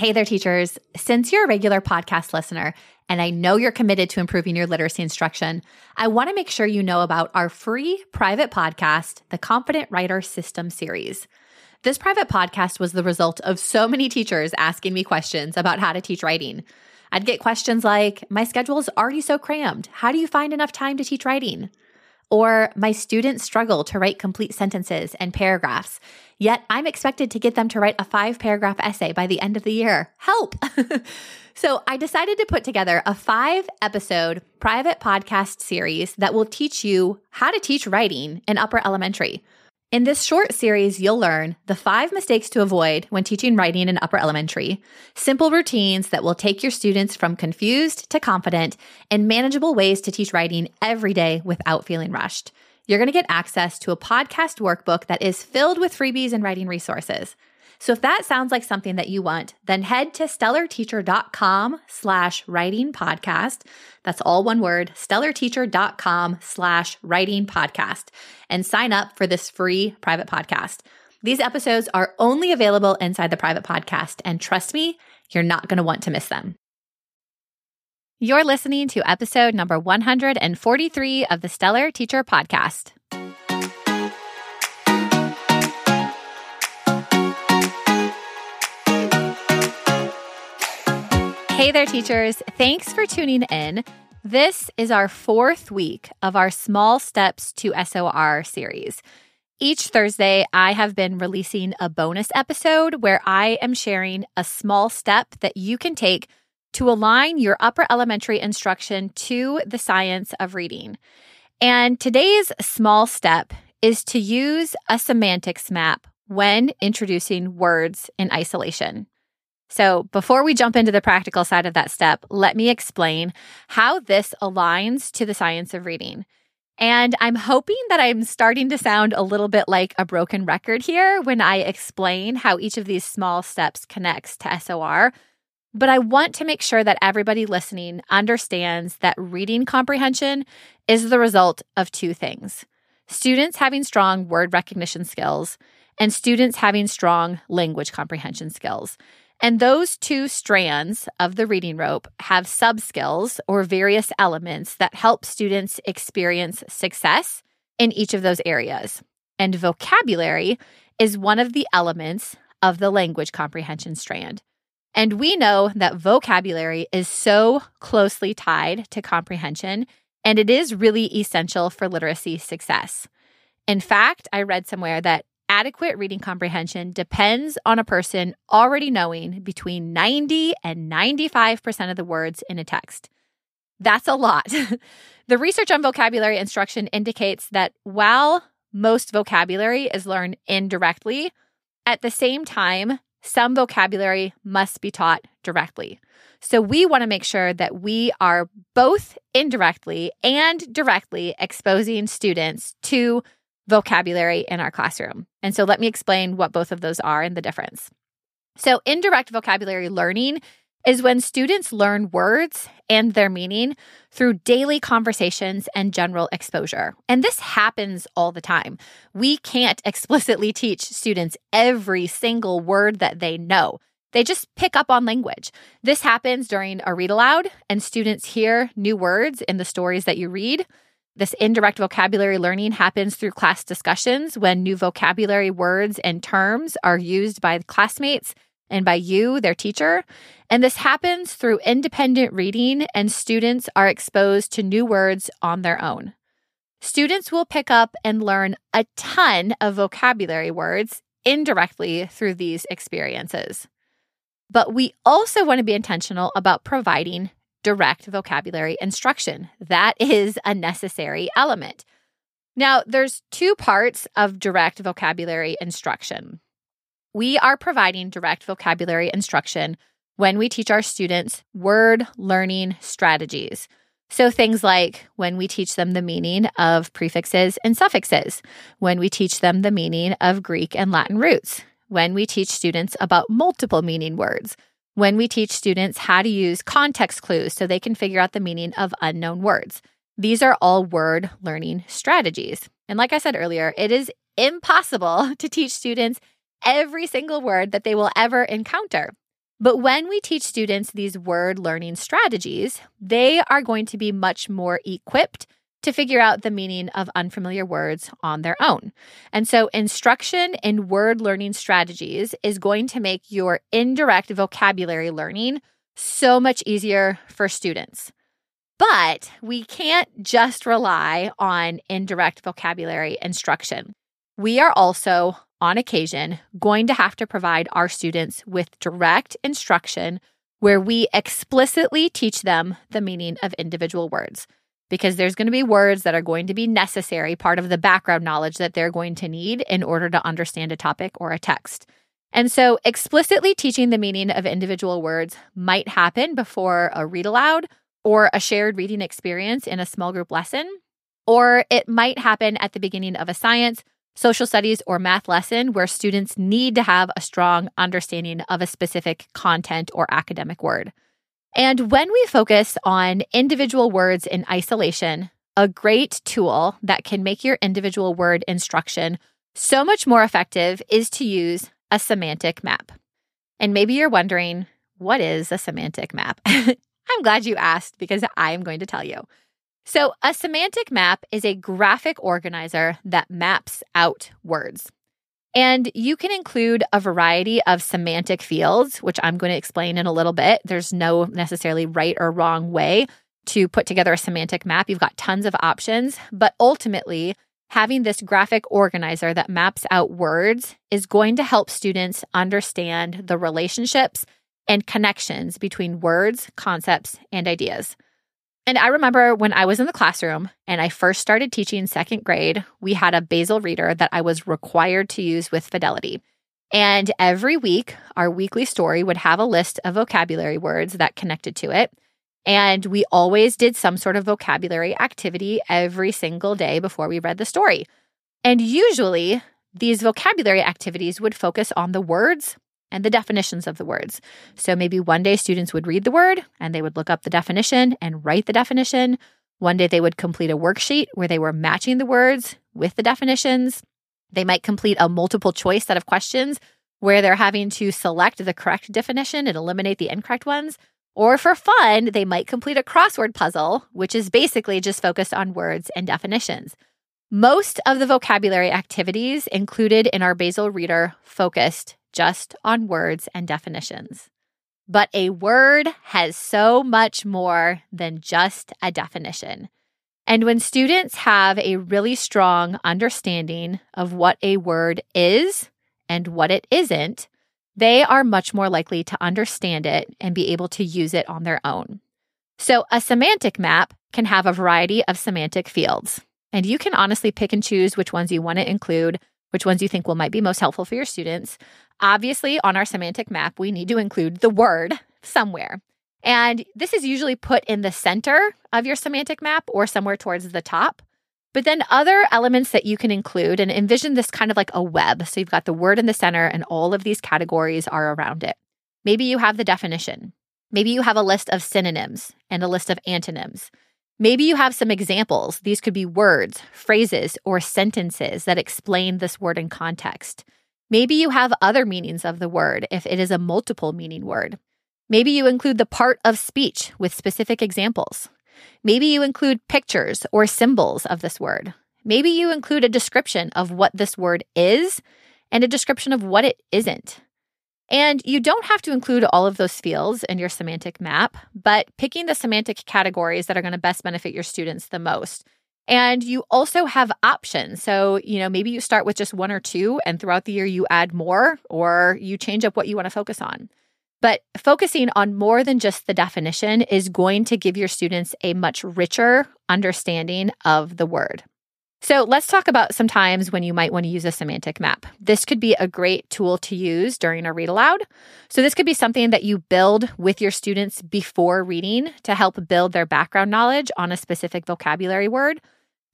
Hey there, teachers. Since you're a regular podcast listener, and I know you're committed to improving your literacy instruction, I want to make sure you know about our free private podcast, the Confident Writer System series. This private podcast was the result of so many teachers asking me questions about how to teach writing. I'd get questions like, My schedule is already so crammed. How do you find enough time to teach writing? Or, My students struggle to write complete sentences and paragraphs. Yet I'm expected to get them to write a five paragraph essay by the end of the year. Help! so I decided to put together a five episode private podcast series that will teach you how to teach writing in upper elementary. In this short series, you'll learn the five mistakes to avoid when teaching writing in upper elementary, simple routines that will take your students from confused to confident, and manageable ways to teach writing every day without feeling rushed you're going to get access to a podcast workbook that is filled with freebies and writing resources. So if that sounds like something that you want, then head to stellarteacher.com slash writing podcast. That's all one word, stellarteacher.com slash writing podcast and sign up for this free private podcast. These episodes are only available inside the private podcast. And trust me, you're not going to want to miss them. You're listening to episode number 143 of the Stellar Teacher Podcast. Hey there, teachers. Thanks for tuning in. This is our fourth week of our Small Steps to SOR series. Each Thursday, I have been releasing a bonus episode where I am sharing a small step that you can take to align your upper elementary instruction to the science of reading. And today's small step is to use a semantics map when introducing words in isolation. So, before we jump into the practical side of that step, let me explain how this aligns to the science of reading. And I'm hoping that I'm starting to sound a little bit like a broken record here when I explain how each of these small steps connects to SOR. But I want to make sure that everybody listening understands that reading comprehension is the result of two things students having strong word recognition skills and students having strong language comprehension skills. And those two strands of the reading rope have sub skills or various elements that help students experience success in each of those areas. And vocabulary is one of the elements of the language comprehension strand. And we know that vocabulary is so closely tied to comprehension, and it is really essential for literacy success. In fact, I read somewhere that adequate reading comprehension depends on a person already knowing between 90 and 95% of the words in a text. That's a lot. the research on vocabulary instruction indicates that while most vocabulary is learned indirectly, at the same time, some vocabulary must be taught directly. So we want to make sure that we are both indirectly and directly exposing students to vocabulary in our classroom. And so let me explain what both of those are and the difference. So, indirect vocabulary learning is when students learn words and their meaning through daily conversations and general exposure. And this happens all the time. We can't explicitly teach students every single word that they know. They just pick up on language. This happens during a read aloud, and students hear new words in the stories that you read. This indirect vocabulary learning happens through class discussions when new vocabulary words and terms are used by classmates and by you, their teacher. And this happens through independent reading, and students are exposed to new words on their own. Students will pick up and learn a ton of vocabulary words indirectly through these experiences. But we also want to be intentional about providing direct vocabulary instruction. That is a necessary element. Now, there's two parts of direct vocabulary instruction. We are providing direct vocabulary instruction when we teach our students word learning strategies. So, things like when we teach them the meaning of prefixes and suffixes, when we teach them the meaning of Greek and Latin roots, when we teach students about multiple meaning words, when we teach students how to use context clues so they can figure out the meaning of unknown words. These are all word learning strategies. And like I said earlier, it is impossible to teach students every single word that they will ever encounter. But when we teach students these word learning strategies, they are going to be much more equipped to figure out the meaning of unfamiliar words on their own. And so, instruction in word learning strategies is going to make your indirect vocabulary learning so much easier for students. But we can't just rely on indirect vocabulary instruction. We are also, on occasion, going to have to provide our students with direct instruction where we explicitly teach them the meaning of individual words. Because there's going to be words that are going to be necessary, part of the background knowledge that they're going to need in order to understand a topic or a text. And so, explicitly teaching the meaning of individual words might happen before a read aloud or a shared reading experience in a small group lesson, or it might happen at the beginning of a science, social studies, or math lesson where students need to have a strong understanding of a specific content or academic word. And when we focus on individual words in isolation, a great tool that can make your individual word instruction so much more effective is to use a semantic map. And maybe you're wondering, what is a semantic map? I'm glad you asked because I am going to tell you. So, a semantic map is a graphic organizer that maps out words. And you can include a variety of semantic fields, which I'm going to explain in a little bit. There's no necessarily right or wrong way to put together a semantic map. You've got tons of options, but ultimately, having this graphic organizer that maps out words is going to help students understand the relationships and connections between words, concepts, and ideas. And I remember when I was in the classroom and I first started teaching second grade, we had a basal reader that I was required to use with fidelity. And every week, our weekly story would have a list of vocabulary words that connected to it. And we always did some sort of vocabulary activity every single day before we read the story. And usually, these vocabulary activities would focus on the words and the definitions of the words. So maybe one day students would read the word and they would look up the definition and write the definition. One day they would complete a worksheet where they were matching the words with the definitions. They might complete a multiple choice set of questions where they're having to select the correct definition and eliminate the incorrect ones. Or for fun, they might complete a crossword puzzle, which is basically just focused on words and definitions. Most of the vocabulary activities included in our Basal Reader focused just on words and definitions. But a word has so much more than just a definition. And when students have a really strong understanding of what a word is and what it isn't, they are much more likely to understand it and be able to use it on their own. So, a semantic map can have a variety of semantic fields, and you can honestly pick and choose which ones you want to include which ones you think will might be most helpful for your students. Obviously, on our semantic map, we need to include the word somewhere. And this is usually put in the center of your semantic map or somewhere towards the top. But then other elements that you can include and envision this kind of like a web. So you've got the word in the center and all of these categories are around it. Maybe you have the definition. Maybe you have a list of synonyms and a list of antonyms. Maybe you have some examples. These could be words, phrases, or sentences that explain this word in context. Maybe you have other meanings of the word if it is a multiple meaning word. Maybe you include the part of speech with specific examples. Maybe you include pictures or symbols of this word. Maybe you include a description of what this word is and a description of what it isn't. And you don't have to include all of those fields in your semantic map, but picking the semantic categories that are going to best benefit your students the most. And you also have options. So, you know, maybe you start with just one or two, and throughout the year you add more, or you change up what you want to focus on. But focusing on more than just the definition is going to give your students a much richer understanding of the word. So let's talk about some times when you might want to use a semantic map. This could be a great tool to use during a read aloud. So this could be something that you build with your students before reading to help build their background knowledge on a specific vocabulary word.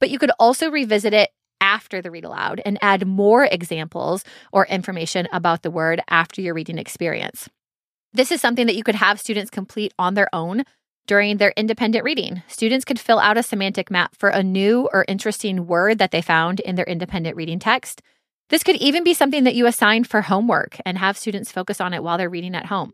But you could also revisit it after the read aloud and add more examples or information about the word after your reading experience. This is something that you could have students complete on their own during their independent reading. Students could fill out a semantic map for a new or interesting word that they found in their independent reading text. This could even be something that you assign for homework and have students focus on it while they're reading at home.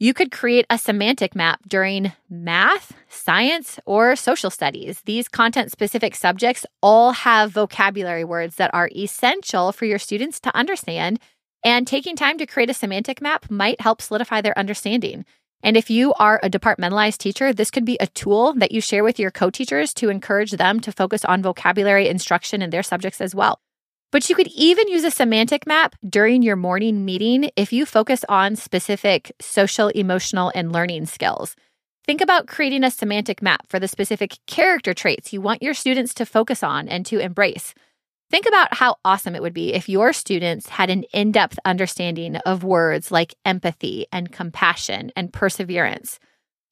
You could create a semantic map during math, science, or social studies. These content specific subjects all have vocabulary words that are essential for your students to understand, and taking time to create a semantic map might help solidify their understanding. And if you are a departmentalized teacher, this could be a tool that you share with your co teachers to encourage them to focus on vocabulary instruction in their subjects as well. But you could even use a semantic map during your morning meeting if you focus on specific social, emotional, and learning skills. Think about creating a semantic map for the specific character traits you want your students to focus on and to embrace. Think about how awesome it would be if your students had an in depth understanding of words like empathy and compassion and perseverance.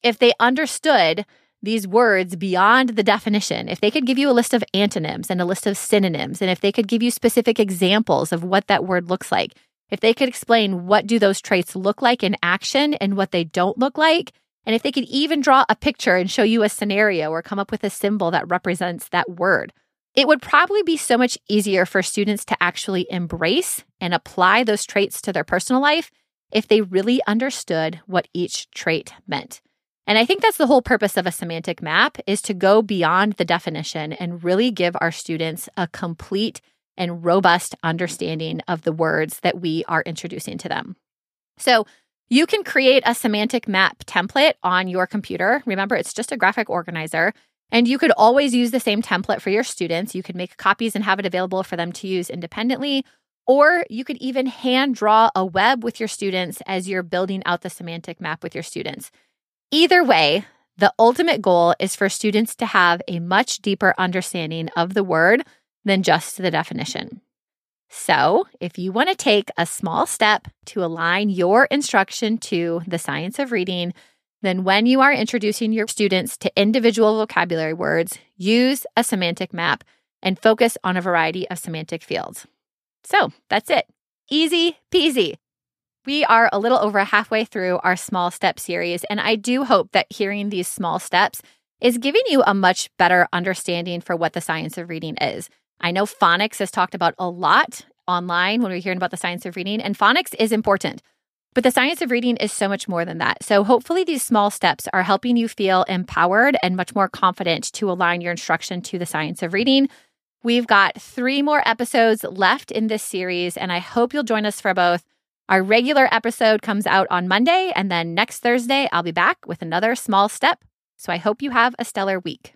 If they understood these words beyond the definition, if they could give you a list of antonyms and a list of synonyms, and if they could give you specific examples of what that word looks like, if they could explain what do those traits look like in action and what they don't look like, and if they could even draw a picture and show you a scenario or come up with a symbol that represents that word, it would probably be so much easier for students to actually embrace and apply those traits to their personal life if they really understood what each trait meant. And I think that's the whole purpose of a semantic map is to go beyond the definition and really give our students a complete and robust understanding of the words that we are introducing to them. So, you can create a semantic map template on your computer. Remember, it's just a graphic organizer. And you could always use the same template for your students. You could make copies and have it available for them to use independently. Or you could even hand draw a web with your students as you're building out the semantic map with your students. Either way, the ultimate goal is for students to have a much deeper understanding of the word than just the definition. So, if you want to take a small step to align your instruction to the science of reading, then when you are introducing your students to individual vocabulary words, use a semantic map and focus on a variety of semantic fields. So, that's it. Easy peasy. We are a little over halfway through our small step series, and I do hope that hearing these small steps is giving you a much better understanding for what the science of reading is. I know phonics is talked about a lot online when we're hearing about the science of reading, and phonics is important. But the science of reading is so much more than that. So, hopefully, these small steps are helping you feel empowered and much more confident to align your instruction to the science of reading. We've got three more episodes left in this series, and I hope you'll join us for both. Our regular episode comes out on Monday, and then next Thursday, I'll be back with another small step. So I hope you have a stellar week.